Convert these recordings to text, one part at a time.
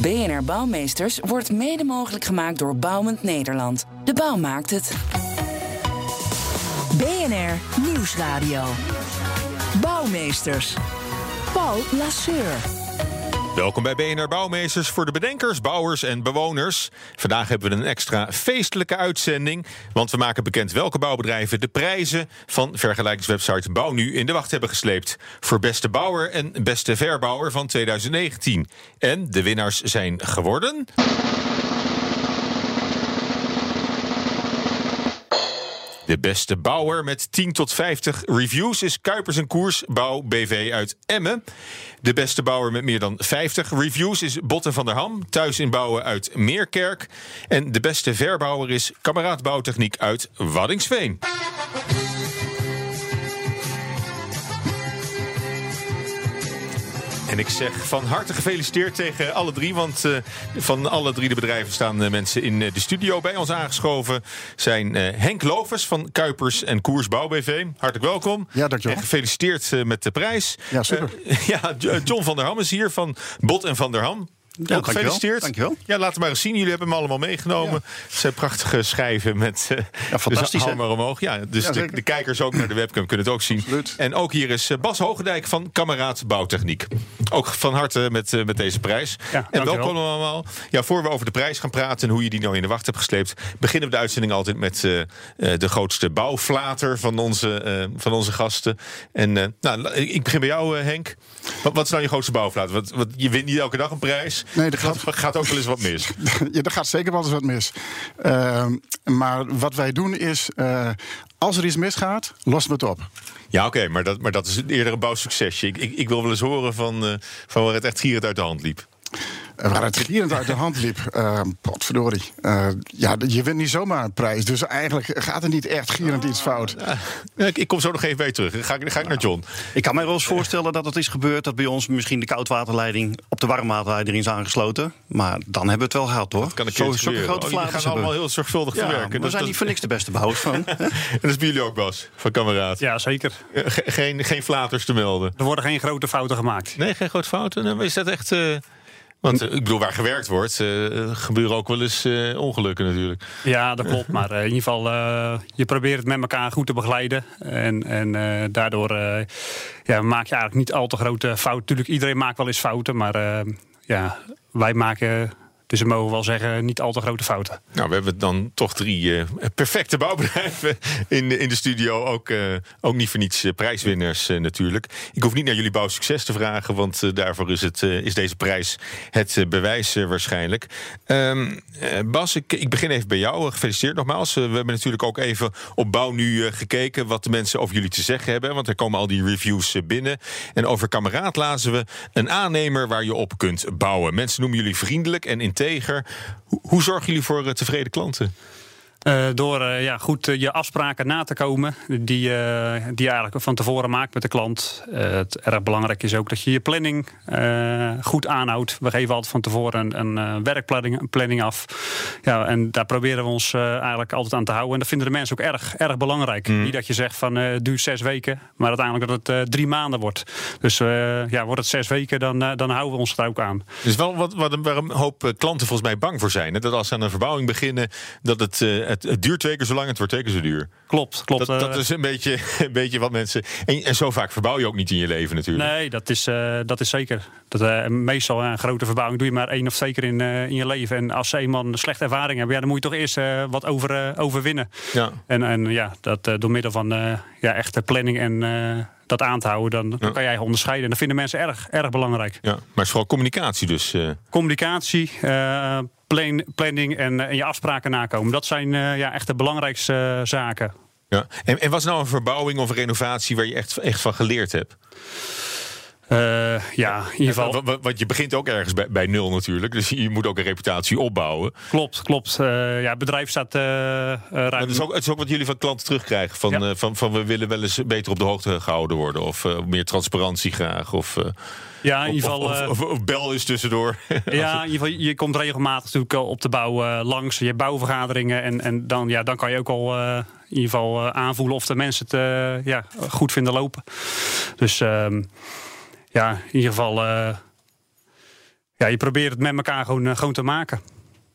BNR Bouwmeesters wordt mede mogelijk gemaakt door Bouwend Nederland. De bouw maakt het. BNR Nieuwsradio. Bouwmeesters. Paul Lasseur. Welkom bij BNR Bouwmeesters voor de bedenkers, bouwers en bewoners. Vandaag hebben we een extra feestelijke uitzending. Want we maken bekend welke bouwbedrijven de prijzen van vergelijkingswebsite BouwNu in de wacht hebben gesleept. Voor beste bouwer en beste verbouwer van 2019. En de winnaars zijn geworden. De beste bouwer met 10 tot 50 reviews is Kuipers en Koers Bouw BV uit Emmen. De beste bouwer met meer dan 50 reviews is Botten van der Ham, thuis in bouwen uit Meerkerk. En de beste verbouwer is Kameraad Bouwtechniek uit Waddingsveen. En ik zeg van harte gefeliciteerd tegen alle drie. Want uh, van alle drie de bedrijven staan uh, mensen in uh, de studio bij ons aangeschoven. Zijn Henk Lovers van Kuipers en Koers Bouw BV. Hartelijk welkom. Ja, dankjewel. En gefeliciteerd met de prijs. Ja, super. ja, John van der Ham is hier van Bot en van der Ham. Ja, gefeliciteerd. Dankjewel. Ja, laten we maar eens zien. Jullie hebben hem allemaal meegenomen. Ja. Het zijn prachtige schijven met. Uh, ja, fantastisch. Dus maar omhoog. Ja, dus ja, de, de, kijkers ook naar de webcam kunnen het ook zien. Absoluut. En ook hier is Bas Hogendijk van Kameraad Bouwtechniek. Ook van harte met, uh, met deze prijs. Ja, en welkom allemaal. Ja, voor we over de prijs gaan praten en hoe je die nou in de wacht hebt gesleept, beginnen we de uitzending altijd met uh, de grootste bouwflater van onze, van onze gasten. En nou, ik begin bij jou, Henk. Wat, wat is nou je grootste bouwflater? Wat, wat, je wint niet elke dag een prijs. Nee, dat gaat, gaat ook wel eens wat mis. ja, er gaat zeker wel eens wat mis. Uh, maar wat wij doen is, uh, als er iets misgaat, lossen we het op. Ja, oké, okay, maar, dat, maar dat is een bouwsuccesje. Ik, ik, ik wil wel eens horen van, uh, van waar het echt gierend uit de hand liep. Waar het gierend uit de hand liep. Uh, potverdorie. Uh, ja, je wint niet zomaar een prijs. Dus eigenlijk gaat er niet echt gierend iets fout. Ja, ik, ik, kom zo nog even bij terug. Ga, ik, ga ik naar John. Ik kan mij wel eens voorstellen dat het is gebeurd... dat bij ons misschien de koudwaterleiding op de warmwaterleiding is aangesloten. Maar dan hebben we het wel gehad, hoor. Dat kan ik zo, zulke grote oh, gaan hebben. allemaal heel zorgvuldig ja, verwerken. We dat, zijn dat, niet voor niks de beste bouwers van. en dat is bij jullie ook, Bas, van Kameraad. Ja, zeker. Ge geen, geen flaters te melden. Er worden geen grote fouten gemaakt. Nee, geen grote fouten. Is dat echt... Uh, want ik bedoel, waar gewerkt wordt, uh, gebeuren ook wel eens uh, ongelukken natuurlijk. Ja, dat klopt. Maar uh, in ieder geval, je probeert het met elkaar goed te begeleiden. En, en daardoor ja, maak je eigenlijk niet al te grote fouten. Natuurlijk, iedereen maakt wel eens fouten. Maar ja, wij maken dus we mogen wel zeggen, niet al te grote fouten. Nou, we hebben dan toch drie uh, perfecte bouwbedrijven in de, in de studio. Ook, uh, ook niet voor niets uh, prijswinners natuurlijk. Ik hoef niet naar jullie bouwsucces te vragen, want daarvoor is, het, is deze prijs het bewijs waarschijnlijk. Um, Bas, ik, ik begin even bij jou. Gefeliciteerd nogmaals. we hebben natuurlijk ook even op Bouw nu gekeken wat de mensen over jullie te zeggen hebben. Want er komen al die reviews binnen. En over Kameraad lazen we een aannemer waar je op kunt bouwen. Mensen noemen jullie vriendelijk en in Hoe, zorgen jullie voor uh, tevreden klanten? Uh, door uh, ja, goed uh, je afspraken na te komen, die, die je eigenlijk van tevoren maakt met de klant. het erg belangrijk is ook dat je je planning goed aanhoudt. We geven altijd van tevoren een, een werkplanning een planning af. Ja, en daar proberen we ons eigenlijk altijd aan te houden. En dat vinden de mensen ook erg, erg belangrijk. Mm. Niet dat je zegt van het duurt zes weken, maar uiteindelijk dat het drie maanden wordt. Dus ja, wordt het zes weken, dan, dan houden we ons er ook aan. Dus wel wat, wat, waar een hoop klanten volgens mij bang voor zijn. Hè? Dat als ze aan een verbouwing beginnen, dat het het, het, duurt twee keer zo lang, het wordt twee keer zo duur. Klopt, klopt. Dat, dat is een beetje, een beetje wat mensen. En, en, zo vaak verbouw je ook niet in je leven natuurlijk. Nee, dat is, uh, dat is zeker. Dat, uh, meestal een grote verbouwing doe je maar één of twee keer in, in je leven. En als ze eenmaal een slechte ervaring hebben, ja, dan moet je toch eerst wat over, overwinnen. Ja. En, en ja, dat door middel van ja, echte planning en dat aan te houden, dan, dan kan jij onderscheiden. En dat vinden mensen erg, erg belangrijk. Ja, maar het is vooral communicatie dus. Uh... Communicatie, uh, plan, planning en, en, je afspraken nakomen. Dat zijn uh, ja, echt de belangrijkste zaken. Ja. En, en was nou een verbouwing of renovatie waar je echt, echt van geleerd hebt? Eh, ja, in ieder geval. wa- wa- Want je begint ook ergens bij, bij nul natuurlijk. Dus je moet ook een reputatie opbouwen. Klopt, klopt. Eh, ja, het bedrijf staat Maar ruim... het, is ook, het is ook wat jullie van klanten terugkrijgen. Van, Ja. van, van we willen wel eens beter op de hoogte gehouden worden. Of meer transparantie graag. Of, ja, in ieder geval... of, of, of bel is tussendoor. Ja, in ieder geval, je komt regelmatig natuurlijk op de bouw langs. Je hebt bouwvergaderingen en, en dan, ja, dan kan je ook al in ieder geval aanvoelen of de mensen het ja, goed vinden lopen. Dus ehm, ja, in ieder geval, eh, ja, je probeert het met elkaar gewoon, eh, gewoon te maken.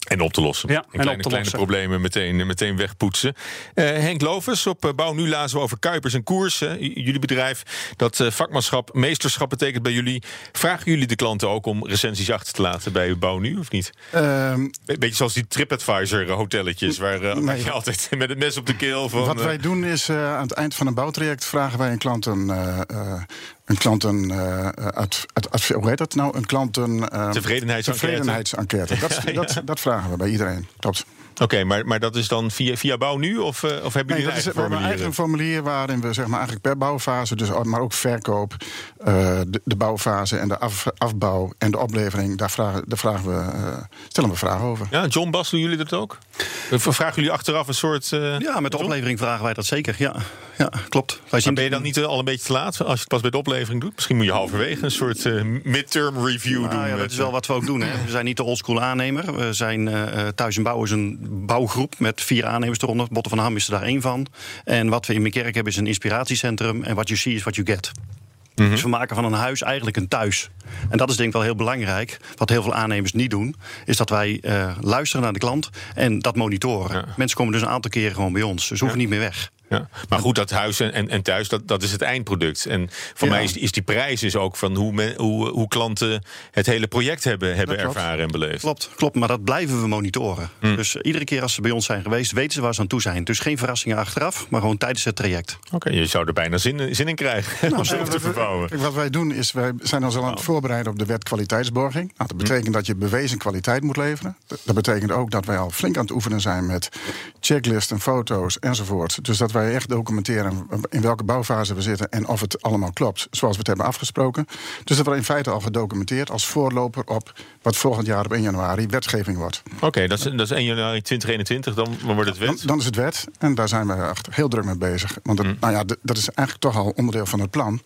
En op te lossen. Ja, en en kleine, op te kleine lossen. problemen meteen, meteen wegpoetsen. Eh, Henk Lovers, op Bouw Nu lazen we over Kuipers en Koers. j- jullie bedrijf, dat eh, vakmanschap, meesterschap betekent bij jullie. Vragen jullie de klanten ook om recensies achter te laten bij Bouw Nu, of niet? Ehm, Be- Beetje zoals die TripAdvisor eh, hotelletjes... waar Nee. je altijd met het mes op de keel van... Wat wij doen is eh, aan het eind van een bouwtraject vragen wij een klant een, eh, eh, een klanten, eh, ad- hoe heet dat nou? Een klanten eh, Tevredenheidsenquête. tevredenheidsenquête. Dat, dat, dat vragen we bij iedereen. Klopt. Oké, maar, maar dat is dan via, via Bouw Nu? Of, eh, of hebben Nee, jullie dat is, een we hebben een eigen formulier waarin we zeg maar, eigenlijk per bouwfase, dus, maar ook verkoop, eh, de, de bouwfase en de af, afbouw en de oplevering, daar, vragen, daar vragen we, eh, stellen we vragen over. Ja, John Bas, doen jullie dat ook? Vragen jullie achteraf een soort... eh, Ja, met de John? oplevering vragen wij dat zeker. Ja, ja klopt. Wij Maar ben je dan niet al een beetje te laat als je het pas bij de oplevering doet? Misschien moet je halverwege een soort eh, midterm review Nou doen. ja, dat is wel wat we ook doen. Hè. We zijn niet de oldschool aannemer. We zijn eh, eh, Thuis in Bouw is een bouwgroep met vier aannemers eronder. Botten van Ham is er daar één van. En wat we in Meerkerk hebben is een inspiratiecentrum. En what you see is what you get. Dus we maken van een huis eigenlijk een thuis. En dat is denk ik wel heel belangrijk. Wat heel veel aannemers niet doen, is dat wij eh, luisteren naar de klant en dat monitoren. Ja. Mensen komen dus een aantal keren gewoon bij ons. Dus ze hoeven niet meer weg. Ja. Maar goed, dat huis en, en, en thuis, dat, dat is het eindproduct. En voor Ja. mij is, is die prijs is ook van hoe, men, hoe, hoe klanten het hele project hebben, hebben Dat klopt. ervaren en beleefd. Klopt, klopt, maar dat blijven we monitoren. Dus eh, iedere keer als ze bij ons zijn geweest, weten ze waar ze aan toe zijn. Dus geen verrassingen achteraf, maar gewoon tijdens het traject. Oké, je zou er bijna zin, zin in krijgen om zelf te verbouwen. Kijk, wat wij doen is, wij zijn ons al aan het voorbereiden op de wet kwaliteitsborging. Nou, dat betekent dat je bewezen kwaliteit moet leveren. Dat- Dat betekent ook dat wij al flink aan het oefenen zijn met checklisten, foto's enzovoort. Dus dat wij echt documenteren in welke bouwfase we zitten en of het allemaal klopt zoals we het hebben afgesproken. Dus dat wordt in feite al gedocumenteerd als voorloper op wat volgend jaar op 1 januari wetgeving wordt. Oké, dat, is, dat is 1 januari 2021, dan wordt het wet. dan is het wet en daar zijn we echt heel druk mee bezig. Want dat, nou ja, dat is eigenlijk toch al onderdeel van het plan.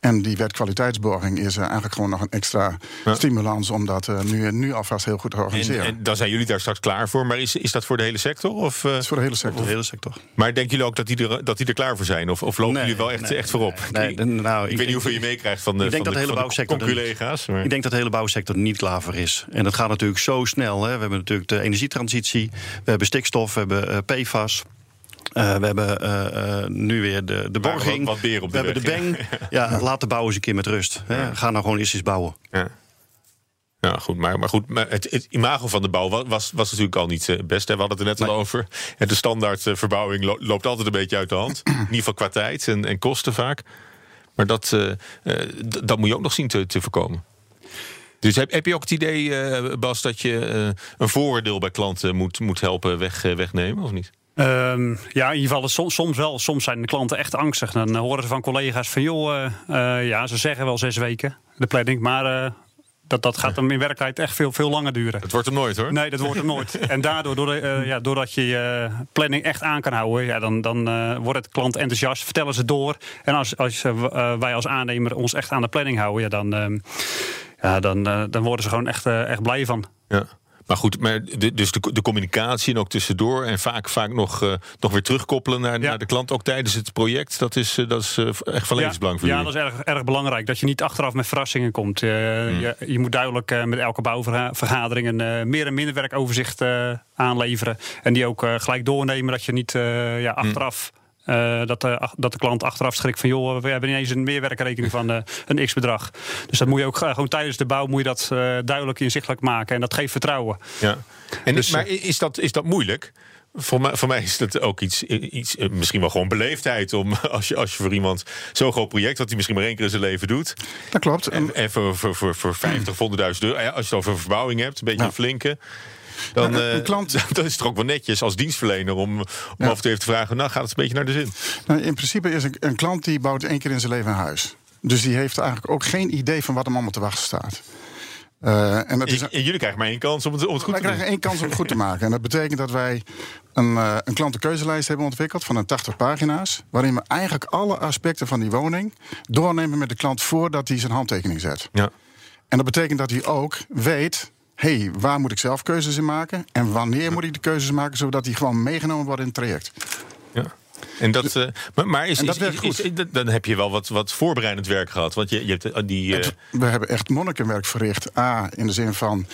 En die wet kwaliteitsborging is eh, eigenlijk gewoon nog een extra Ja. stimulans om dat eh, nu, nu alvast heel goed te En, organiseren. en dan zijn jullie daar straks klaar voor. Maar is, is dat voor de hele sector? Of, eh, dat is voor de hele De sector. hele sector. maar denken jullie ook dat die er, dat die er klaar voor zijn? Of, of lopen Nee, jullie wel echt, nee, echt voorop? nee, nou, ik ik weet niet hoeveel je meekrijgt van de, ik denk van dat de hele van bouwsector conculega's. Maar... Ik denk dat de hele bouwsector er niet klaar voor is. En dat gaat natuurlijk zo snel. Hè. We hebben natuurlijk de energietransitie, we hebben stikstof, we hebben eh, PFAS. Eh, we hebben eh, eh, nu weer de, de Maar borging. wat- wat beren op de we hebben de bang. Ja, laat de bouw eens een keer met rust. Hè. Ga nou gewoon eerst eens bouwen. Ja. Ja, goed, maar, maar, goed, maar het, het imago van de bouw wa- was, was natuurlijk al niet het best. Hè. We hadden het er net al over. En De standaard verbouwing lo- loopt altijd een beetje uit de hand. In ieder geval qua tijd en, en kosten vaak. Maar dat, dat moet je ook nog zien te, te voorkomen. Dus heb, heb je ook het idee, Bas, dat je een vooroordeel bij klanten moet, moet helpen weg, wegnemen, of niet? Ehm, ja, in ieder geval soms, soms wel. Soms zijn de klanten echt angstig. Dan eh, horen ze van collega's van... joh, eh, eh, ja, ze zeggen wel zes weken, de planning. Maar dat, dat gaat hem in werkelijkheid echt veel, veel langer duren. Het wordt hem nooit hoor. Nee, dat wordt er nooit. En daardoor, door ja, doordat je je planning echt aan kan houden, ja, dan, dan wordt het klant enthousiast, vertellen ze door. En als, als wij als aannemer ons echt aan de planning houden, ja, dan, ehm, ja, dan, dan worden ze gewoon echt, echt blij van. Ja. Maar goed, maar de, dus de, de communicatie en ook tussendoor en vaak, vaak nog, eh, nog weer terugkoppelen naar, Ja. naar de klant, ook tijdens het project, dat is, eh, dat is eh, echt van levensbelang voor ja, dat is erg, erg belangrijk. Dat je niet achteraf met verrassingen komt. Hmm. je, je moet duidelijk met elke bouwvergadering een meer- en minder werkoverzicht aanleveren. En die ook gelijk doornemen. Dat je niet ja, Hmm. Eh, dat, de, dat de klant achteraf schrikt van joh, we hebben ineens een meerwerkrekening van eh, een x-bedrag. Dus dat moet je ook gewoon tijdens de bouw moet je dat eh, duidelijk inzichtelijk maken. En dat geeft vertrouwen. Ja. En Dus, maar is dat, is dat moeilijk? Voor mij, voor mij is dat ook iets, iets, misschien wel gewoon beleefdheid om als je, als je voor iemand zo'n groot project, wat hij misschien maar één keer in zijn leven doet, Dat klopt. En, voor, voor, voor, voor 50 of 100.000 euro, als je het over een verbouwing hebt, een beetje Ja. een flinke. Dan, een eh, klant- dan is het toch ook wel netjes als dienstverlener om, om Ja. af en toe even te vragen: Nou, gaat het een beetje naar de zin? nou, in principe is een, een klant die bouwt één keer in zijn leven een huis. Dus die heeft eigenlijk ook geen idee van wat hem allemaal te wachten staat. Uh, en, dat is, en, jullie krijgen maar één kans om het, om het goed wij te doen. Wij krijgen één kans om het goed te maken. En dat betekent dat wij een, uh, een klantenkeuzelijst hebben ontwikkeld van een 80 pagina's. Waarin we eigenlijk alle aspecten van die woning doornemen met de klant voordat hij zijn handtekening zet. Ja. En dat betekent dat hij ook weet. Hé, hey, waar moet ik zelf keuzes in maken? En wanneer moet ik de keuzes maken zodat hij gewoon meegenomen wordt in het traject? Ja. En dat, uh, maar, maar is, dat is, is, is, dan heb je wel wat, wat voorbereidend werk gehad. Want je, je hebt die. Uh... we hebben echt monnikenwerk verricht. A, in de zin van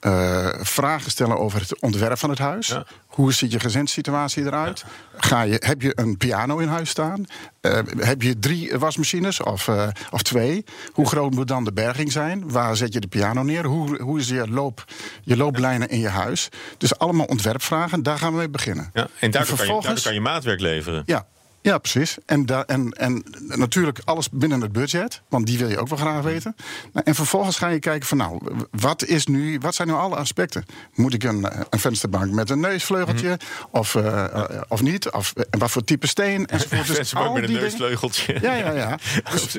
uh, vragen stellen over het ontwerp van het huis. Ja. Hoe ziet je gezinssituatie eruit? Ja. Ga je, heb je een piano in huis staan? Uh, heb je drie wasmachines of, uh, of twee? Hoe groot moet dan de berging zijn? Waar zet je de piano neer? Hoe, hoe is je, loop, je looplijnen in je huis? Dus allemaal ontwerpvragen, daar gaan we mee beginnen. Ja, en daar kan, je, kan je maatwerk leveren. Ja, ja, precies. En, da en, en natuurlijk alles binnen het budget, want die wil je ook wel graag weten. En vervolgens ga je kijken van nou, wat, is nu, wat zijn nu alle aspecten? Moet ik een, een vensterbank met een neusvleugeltje -hmm. of, uh, of niet? Of wat voor type steen enzovoort. Dus vensterbank met een neusvleugeltje. Ja, ja, ja. Dus,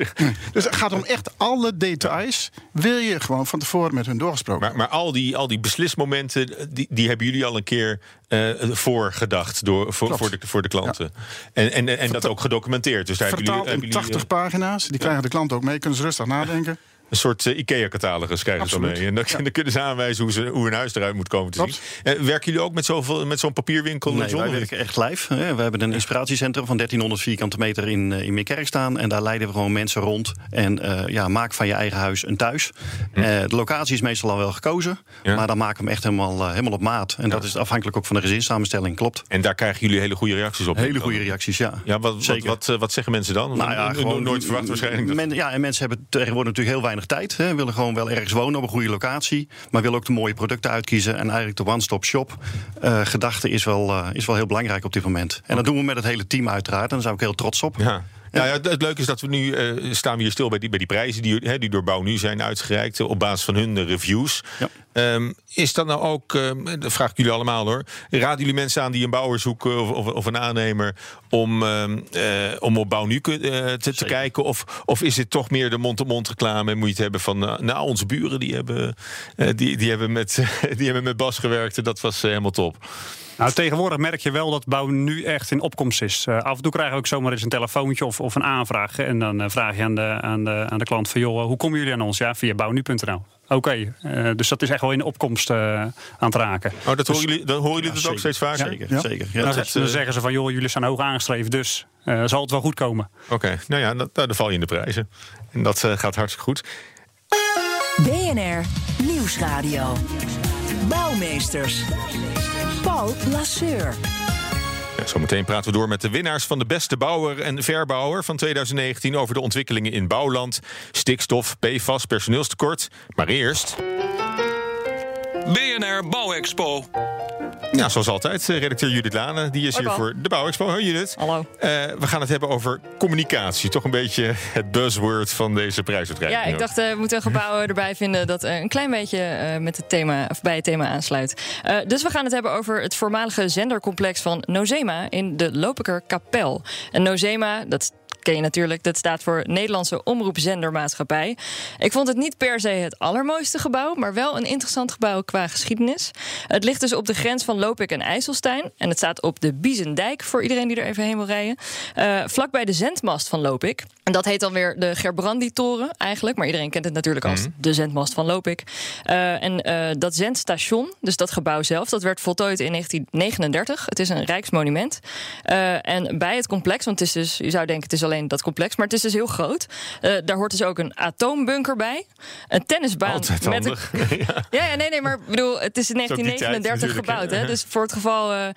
dus het gaat om echt alle details, wil je gewoon van tevoren met hun doorgesproken. Maar, maar al, die, al die beslismomenten, die, die hebben jullie al een keer uh, voorgedacht door, voor, voor, de, voor de klanten. Ja. En, en, en dat ook gedocumenteerd. Dus daar Vertaald hebben jullie, in 80 pagina's. Die krijgen de klanten ook mee. Kunnen ze rustig nadenken. Een soort uh, IKEA-catalogus krijgen ze mee. En dan, ja. dan, kunnen ze aanwijzen hoe, ze, hoe een huis eruit moet komen te Klopt. zien. Uh, werken jullie ook met, zoveel, met zo'n papierwinkel? Nee, wij werken echt live. Hè. We hebben een inspiratiecentrum van 1300 vierkante meter in, uh, in Meerkerk staan. En daar leiden we gewoon mensen rond. En ja, maak van je eigen huis een thuis. Hm. de locatie is meestal al wel gekozen. Maar dan maken we hem echt helemaal, helemaal op maat. En dat is afhankelijk ook van de gezinssamenstelling. Klopt. En daar krijgen jullie hele goede reacties op? Hele goede reacties, ja. ja wat, Zeker. Wat, wat, wat, zeggen mensen dan? Nou ja, gewoon, nooit verwacht waarschijnlijk. Men, ja, en mensen hebben tegenwoordig natuurlijk heel weinig tijd. Hè. Willen gewoon wel ergens wonen op een goede locatie. Maar wil ook de mooie producten uitkiezen. En eigenlijk de one-stop shop uh, gedachte is wel, uh, is wel heel belangrijk op dit moment. En okay. dat doen we met het hele team uiteraard. En daar zijn we ook heel trots op. Ja. Nou ja, het leuke is dat we nu uh, staan we hier stil bij die, bij die prijzen die, hè, die door Bouw nu zijn uitgereikt op basis van hun reviews. Ja. Um, is dat nou ook, um, dat vraag ik jullie allemaal hoor, raden jullie mensen aan die een bouwer zoeken of, of, of een aannemer om, um, uh, om op Bouw nu uh, te, te kijken? Of, of is het toch meer de mond-to-mond reclame en moet je het hebben van, uh, nou onze buren die hebben, die, die hebben, met, die hebben met Bas gewerkt en dat was helemaal top. Nou, tegenwoordig merk je wel dat bouw nu echt in opkomst is. Uh, af en toe krijgen we ook zomaar eens een telefoontje of, of een aanvraag. En dan uh, vraag je aan de, aan, de, aan de klant van... joh, hoe komen jullie aan ons? Ja, via bouwnu.nl. Oké, okay. uh, dus dat is echt wel in opkomst aan het raken. Oh, dat horen jullie, dan horen jullie ja, dat ook steeds vaker? Zeker, ja. zeker. Ja, dan, dan zeggen ze van, joh, jullie zijn hoog aangeschreven, dus zal het wel goed komen. Oké, okay. nou ja, dat, dan val je in de prijzen. En dat gaat hartstikke goed. BNR Nieuwsradio. Bouwmeesters. Paul Lasseur. Ja, zometeen praten we door met de winnaars van de beste bouwer en verbouwer van 2019 over de ontwikkelingen in bouwland, stikstof, PFAS, personeelstekort. Maar eerst. BNR Bouwexpo. Ja, zoals altijd, redacteur Judith Lane. Die is Hoi, hier Paul. voor de Bouwexpo. Hoi Judith. Hallo. Uh, we gaan het hebben over communicatie. Toch een beetje het buzzword van deze prijsuitreiking. Ja, ik dacht, uh, we moeten een gebouw erbij vinden dat uh, een klein beetje met het thema, of bij het thema aansluit. dus we gaan het hebben over het voormalige zendercomplex van Nozema in de Lopiker Kapel. En Nozema, dat ken je natuurlijk. Dat staat voor Nederlandse Omroepzendermaatschappij. Ik vond het niet per se het allermooiste gebouw, maar wel een interessant gebouw qua geschiedenis. Het ligt dus op de grens van Lopik en IJsselstein. En het staat op de Biezendijk, voor iedereen die er even heen wil rijden. Uh, vlakbij de zendmast van Lopik. En dat heet dan weer de Gerbrandi-toren eigenlijk. Maar iedereen kent het natuurlijk als mm. de zendmast van Lopik. Uh, en uh, dat zendstation, dus dat gebouw zelf, dat werd voltooid in 1939. Het is een rijksmonument. en bij het complex, want het is dus, je zou denken het is alleen dat complex, maar het is dus heel groot. daar hoort dus ook een atoombunker bij. Een tennisbaan. Altijd met een... ja. ja, nee, nee, maar bedoel, het is in 1939 gebouwd. Hè? Dus voor het geval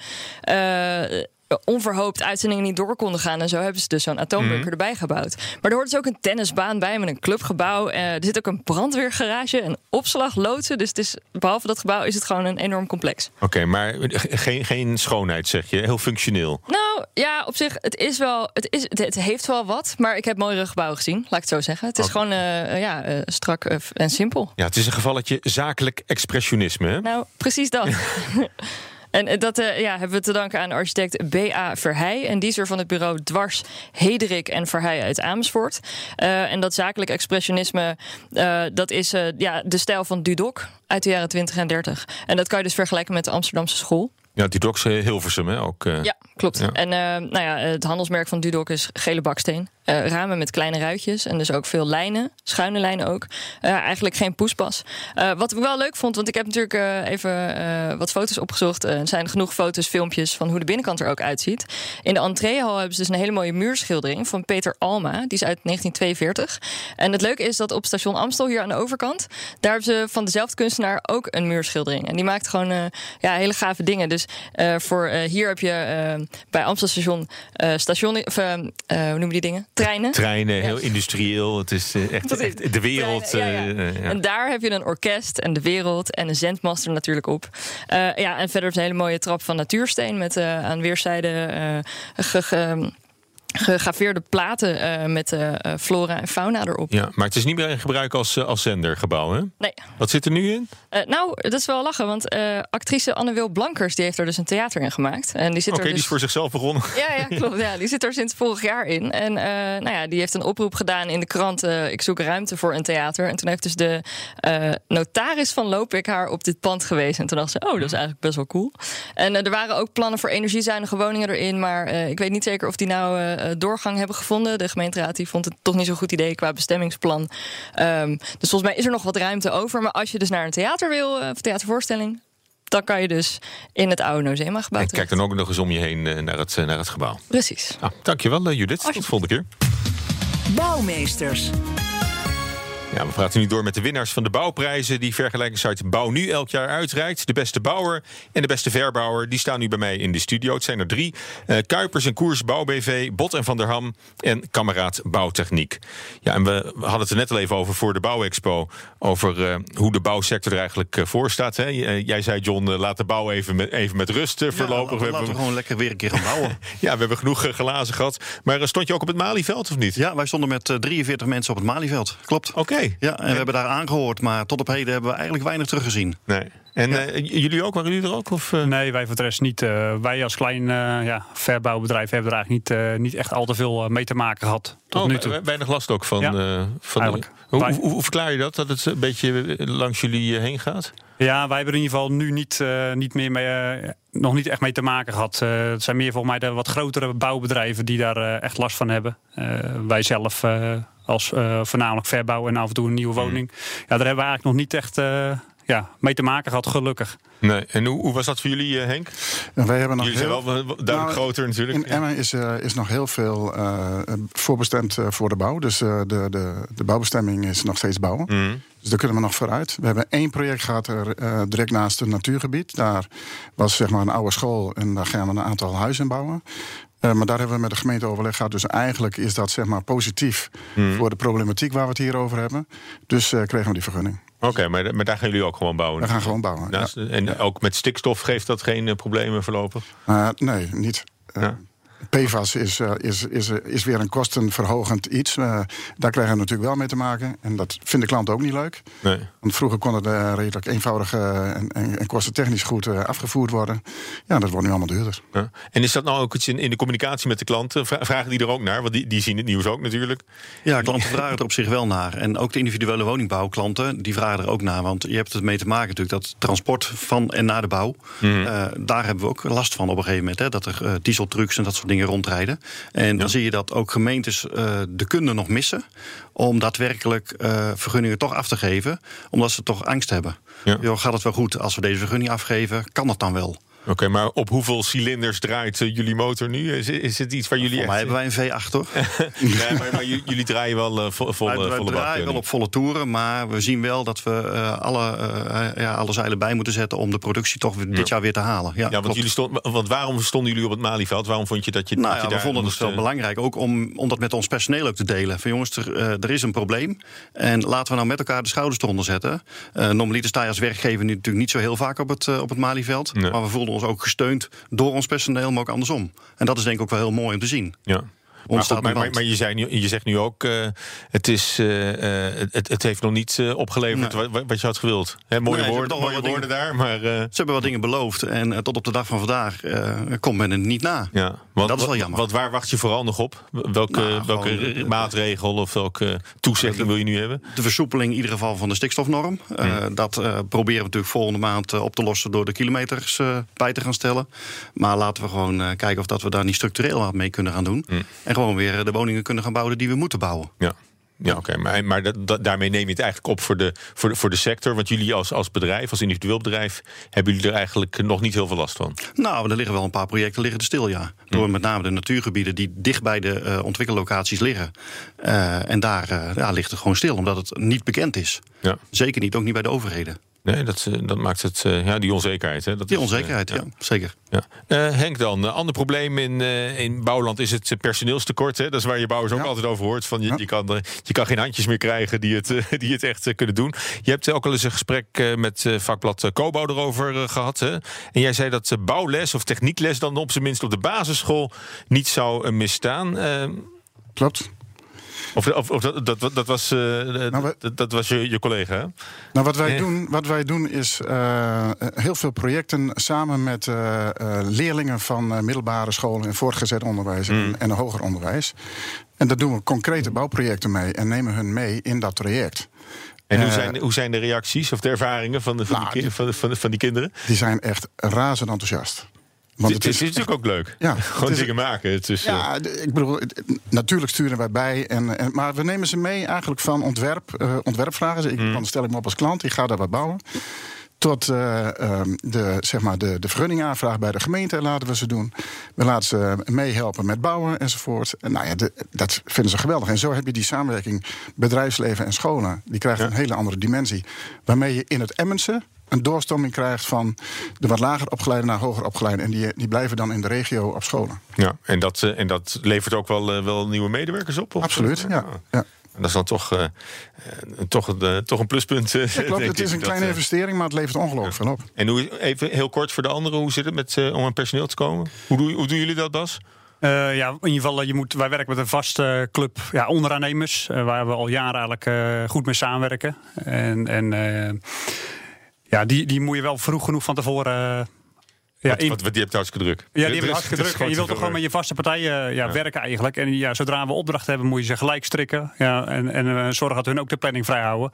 onverhoopt uitzendingen niet door konden gaan en zo hebben ze dus zo'n atoombunker mm. erbij gebouwd. Maar er hoort dus ook een tennisbaan bij met een clubgebouw. Uh, er zit ook een brandweergarage, een opslag, loodsen. Dus het is, behalve dat gebouw is het gewoon een enorm complex. Oké, okay, maar geen, geen schoonheid zeg je, heel functioneel. Nou ja, op zich, het is wel, het, is, het heeft wel wat, maar ik heb mooiere gebouwen gezien, laat ik het zo zeggen. Het is okay. gewoon uh, ja, uh, strak en simpel. Ja, het is een gevalletje zakelijk expressionisme. Hè? Nou, precies dat. En eh, dat eh, ja, hebben we te danken aan architect B.A. Verheij. En die is er van het bureau Dwars, Hederik en Verheij uit Amersfoort. Eh, en dat zakelijk expressionisme, dat is ja, de stijl van Dudok uit de jaren 20 en 30. En dat kan je dus vergelijken met de Amsterdamse school. Ja, die Docs Hilversum, hè? Ook, Ja, klopt. Ja. En nou ja, het handelsmerk van Dudok is gele baksteen. Eh, ramen met kleine ruitjes en dus ook veel lijnen, schuine lijnen ook. Eh, eigenlijk geen poespas. Eh, wat ik wel leuk vond, want ik heb natuurlijk even wat foto's opgezocht. Er zijn genoeg foto's, filmpjes van hoe de binnenkant er ook uitziet. In de entreehal hebben ze dus een hele mooie muurschildering van Peter Alma. Die is uit 1942. En het leuke is dat op station Amstel hier aan de overkant... daar hebben ze van dezelfde kunstenaar ook een muurschildering. En die maakt gewoon ja, hele gave dingen. Dus voor hier heb je bij Amstelstation station... Of, hoe noem je die dingen? Treinen. Treinen, heel industrieel. Het is eh, echt, de wereld. Treinen, ja, ja. eh, ja. En daar heb je een orkest en de wereld en een zendmaster natuurlijk op. Eh, ja, en verder is een hele mooie trap van natuursteen met eh, aan weerszijden eh, ge- gegraveerde platen eh, met eh, eh, flora en fauna erop. Ja, maar het is niet meer in gebruik als, als zendergebouw, hè? Nee. Wat zit er nu in? Nou, dat is wel lachen, want actrice Anne-Wil Blankers die heeft er dus een theater in gemaakt. En die zit Oké, die dus... is voor zichzelf begonnen. Ja, ja, klopt. Ja, die zit er sinds vorig jaar in. En nou ja, die heeft een oproep gedaan in de krant. ik zoek ruimte voor een theater. En toen heeft dus de notaris van Lopik haar op dit pand gewezen. En toen dacht ze, oh, dat is eigenlijk best wel cool. En er waren ook plannen voor energiezuinige woningen erin. Maar ik weet niet zeker of die nou doorgang hebben gevonden. De gemeenteraad die vond het toch niet zo'n goed idee qua bestemmingsplan. Ehm, dus volgens mij is er nog wat ruimte over. Maar als je dus naar een theater wil, eh, of theatervoorstelling... dan kan je dus in het oude Nozema gebouw En kijk dan ook nog eens om je heen eh, naar, het, eh, naar het gebouw. Precies. Nou, dankjewel, eh, Judith. Tot de volgende keer. Bouwmeesters. Ja, we praten nu door met de winnaars van de bouwprijzen... die vergelijkingssite Bouw Nu elk jaar uitreikt. De beste bouwer en de beste verbouwer... die staan nu bij mij in de studio. Het zijn er drie. Eh, Kuipers en Koers Bouw BV, Bot en Van der Ham... en Kameraad Bouwtechniek. Ja, en we hadden het er net al even over voor de Bouwexpo... over eh, hoe de bouwsector er eigenlijk eh, voor staat. Hè? Jij zei, John, laat de bouw even met, even met rust voorlopig. Laten we gewoon lekker weer een keer gaan bouwen. ja, we hebben genoeg glazen gehad. Maar stond je ook op het Malieveld of niet? Ja, wij stonden met eh, 43 mensen op het Malieveld. Klopt. Oké. Ja, en we hebben daar aangehoord, maar tot op heden hebben we eigenlijk weinig teruggezien. Nee. En eh, jullie ook? Waren jullie er ook? Of, eh? Nee, wij voor de rest niet. Eh, wij als klein eh, ja, verbouwbedrijf hebben er eigenlijk niet, eh, niet echt al te veel mee te maken gehad. Tot oh, nu toe. we- weinig last ook van. Ja, eh, van eigenlijk. hoe, Wij- hoe, hoe verklaar je dat? Dat het een beetje langs jullie heen gaat? Ja, wij hebben er in ieder geval nu niet, eh, niet meer mee, nog niet echt mee te maken gehad. Eh, het zijn meer volgens mij de wat grotere bouwbedrijven die daar echt last van hebben. Eh, wij zelf eh, als eh, voornamelijk verbouw en af en toe een nieuwe Hmm. woning. Ja, daar hebben we eigenlijk nog niet echt eh, ja, mee te maken gehad, gelukkig. Nee. En hoe, hoe was dat voor jullie, eh, Henk? En wij hebben nog jullie zijn heel- wel wel duidelijk Nou, groter natuurlijk. In Emmen is, eh, is nog heel veel eh, voorbestemd eh, voor de bouw. Dus eh, de, de, de bouwbestemming is nog steeds bouwen. Mhm. Dus daar kunnen we nog vooruit. We hebben één project gehad er, eh, direct naast het natuurgebied. Daar was zeg maar een oude school en daar gaan we een aantal huizen bouwen. Eh, maar daar hebben we met de gemeente overleg gehad. Dus eigenlijk is dat zeg maar positief Mhm. voor de problematiek waar we het hier over hebben. Dus eh, kregen we die vergunning. Oké, maar, maar daar gaan jullie ook gewoon bouwen? We gaan gewoon bouwen. ja. En ook met stikstof geeft dat geen eh, problemen voorlopig? Nee, niet. Ja. PFAS is, uh, is, is, is weer een kostenverhogend iets. Uh, daar krijgen we natuurlijk wel mee te maken. En dat vinden klanten ook niet leuk. Nee. Want vroeger kon het uh, redelijk eenvoudig uh, en, en, en kostentechnisch goed uh, afgevoerd worden. Ja, dat wordt nu allemaal duurder. Ja. En is dat nou ook iets in, in de communicatie met de klanten? Vra- Vragen die er ook naar? Want die, die zien het nieuws ook natuurlijk. Ja, klanten vragen er op zich wel naar. En ook de individuele woningbouwklanten, die vragen er ook naar. Want je hebt het mee te maken natuurlijk, dat transport van en naar de bouw. Mhm. Uh, daar hebben we ook last van op een gegeven moment. Hè, dat er uh, dieseltrucks en dat soort dingen rondrijden. En dan zie je dat ook gemeentes uh, de kunde nog missen. Om daadwerkelijk uh, vergunningen toch af te geven. Omdat ze toch angst hebben. Ja. Yo, gaat het wel goed als we deze vergunning afgeven? Kan dat dan wel? Oké, okay, maar op hoeveel cilinders draait uh, jullie motor nu? Is, is het iets waar jullie echt... mij hebben wij een V8, toch? nee, maar, maar, jullie draaien wel uh, vo, volle, wij, wij volle draaien wel op volle toeren, maar we zien wel dat we uh, alle, uh, ja, alle zeilen bij moeten zetten... om de productie toch dit ja. jaar weer te halen. Ja, ja want, jullie stond, want waarom stonden jullie op het Malieveld? Waarom vond je dat je, nou, dat je ja, daar we vonden moest, het wel belangrijk, ook om, om dat met ons personeel ook te delen. Van jongens, er, er is een probleem en laten we nou met elkaar de schouders eronder zetten. normaliter sta je als werkgever nu natuurlijk niet zo heel vaak op het, op het Malieveld... maar we voelden ons ook gesteund door ons personeel, maar ook andersom. En dat is denk ik ook wel heel mooi om te zien. Ja. Ontstaat maar, maar, je, zei, nu- je zegt nu ook, eh, het, is, eh, eh, het, het heeft nog niet opgeleverd Nee. wat, wat je had gewild. Hè, mooie Nee, woorden, hebben toch wel mooie woorden daar, maar... Ze hebben wat dingen beloofd en tot op de dag van vandaag komt men er niet na. ja, want, Dat is wel jammer. Want waar wacht je vooral nog op? Welke, Nou, welke gewoon, maatregel of welke toezegging wil je nu hebben? De versoepeling in ieder geval van de stikstofnorm. Dat proberen we natuurlijk volgende maand op te lossen door de kilometers bij te gaan stellen. Maar laten we gewoon kijken of dat we daar niet structureel wat mee kunnen gaan doen. En gewoon weer eh, de woningen kunnen gaan bouwen die we moeten bouwen. Ja. Ja, oké. Maar, maar dat, dat- daarmee neem je het eigenlijk op voor de, voor de, voor de sector. Want jullie als, als bedrijf, als individueel bedrijf, hebben jullie er eigenlijk nog niet heel veel last van. Nou, er liggen wel een paar projecten liggen er stil, ja. Door met name de natuurgebieden die dicht bij de eh, ontwikkellocaties liggen. Eh, en daar ja, ligt het gewoon stil, omdat het niet bekend is. Ja. Zeker niet, ook niet bij de overheden. Nee, dat, eh, dat maakt het, eh, ja, die onzekerheid. Hè, dat Die is, eh, onzekerheid, ja, zeker. Ja. Henk dan, een ander probleem in, in bouwland is het personeelstekort. Hè? Dat is waar je bouwers ook Ja. altijd over hoort. Van je, je, kan, je kan geen handjes meer krijgen die het, die het echt kunnen doen. Je hebt ook al eens een gesprek met vakblad Kobo erover eh, gehad. Hè? En jij zei dat bouwles of techniekles dan op zijn minst op de basisschool niet zou misstaan. Eh, Klopt. Of of, of dat, dat, dat was, eh, we- dat, dat was je, je collega, hè? Nou, wat wij, doen, wat wij doen is eh, heel veel projecten samen met eh, leerlingen van middelbare scholen en voortgezet onderwijs Hmm. en, en hoger onderwijs. En daar doen we concrete bouwprojecten mee en nemen hun mee in dat traject. En hoe zijn, hoe zijn de reacties of de ervaringen van, de, van, Nou, die, ki- die- van, van, van die kinderen? Die zijn echt razend enthousiast. Want het, is, natuurlijk ook leuk. Ja, Gewoon is- dingen maken. Het is, eh, Ja, d- ik bedoel, natuurlijk sturen wij bij. En, en, maar we nemen ze mee eigenlijk van ontwerp, eh, ontwerpvragen. Ik, Dan stel ik me op als klant, ik ga daar wat bouwen. Tot eh, ehm, de, zeg maar de, de vergunningaanvraag bij de gemeente laten we ze doen. We laten ze meehelpen met bouwen enzovoort. En nou ja, de- dat vinden ze geweldig. En zo heb je die samenwerking bedrijfsleven en scholen. Die krijgt Ja. een hele andere dimensie. Waarmee je in het Emmense een doorstrooming krijgt van de wat lager opgeleide naar hoger opgeleide. En die, die blijven dan in de regio op scholen. ja, en, dat, eh, en dat levert ook wel, eh, wel nieuwe medewerkers op? Of? Absoluut, ja. ja. En dat is dan toch, eh, toch, een, toch een pluspunt. eh, Ja, klopt, denk het is ik, een dat, kleine investering, maar het levert ongelooflijk veel op. En hoe, even heel kort voor de anderen, hoe zit het met, om aan personeel te komen? Hoe, doe, hoe doen jullie dat, Bas? Eh, ja, in ieder geval, je moet, wij werken met een vaste club ja, onderaannemers. waar we al jaren eigenlijk goed mee samenwerken. En, en eh, ja, die, die moet je wel vroeg genoeg van tevoren. Ja, wat, in- wat, wat, die hebt het hartstikke druk. ja, die hebben is- hartstikke druk. En je wilt toch gewoon met je vaste partijen ja, Ja. werken eigenlijk. En ja, zodra we opdracht hebben, moet je ze gelijk strikken. Ja, en en eh, zorgen dat hun ook de planning vrijhouden.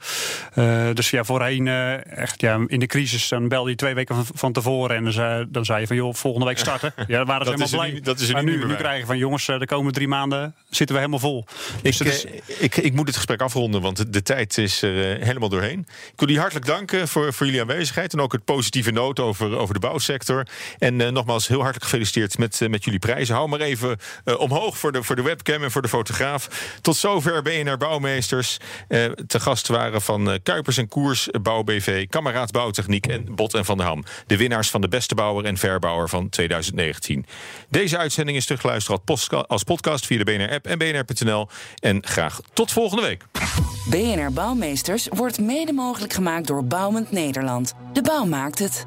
Eh, dus ja, voorheen, eh, echt ja, in de crisis, dan belde je twee weken van, van tevoren. En dan zei, dan zei je van, joh, volgende week starten. Ja, dan waren ze helemaal blij. dat is maar nu nu, niet meer nu bij. krijg je van, jongens, de komende drie maanden zitten we helemaal vol. Dus Ik, het is- eh, ik, ik moet het gesprek afronden, want de, de tijd is er helemaal doorheen. Ik wil jullie hartelijk danken voor, voor jullie aanwezigheid en ook het positieve noot over, over de bouwsector. En eh, nogmaals heel hartelijk gefeliciteerd met, eh, met jullie prijzen. Hou maar even eh, omhoog voor de, voor de webcam en voor de fotograaf. Tot zover BNR Bouwmeesters. Te gast waren van Kuipers en Koers, Bouw BV, Kameraad Bouwtechniek en Bot en Van der Ham. De winnaars van de beste bouwer en verbouwer van 2019. Deze uitzending is teruggeluisterd als podcast via de BNR-app en bnr.nl. En graag tot volgende week. BNR Bouwmeesters wordt mede mogelijk gemaakt door Bouwend Nederland. De bouw maakt het.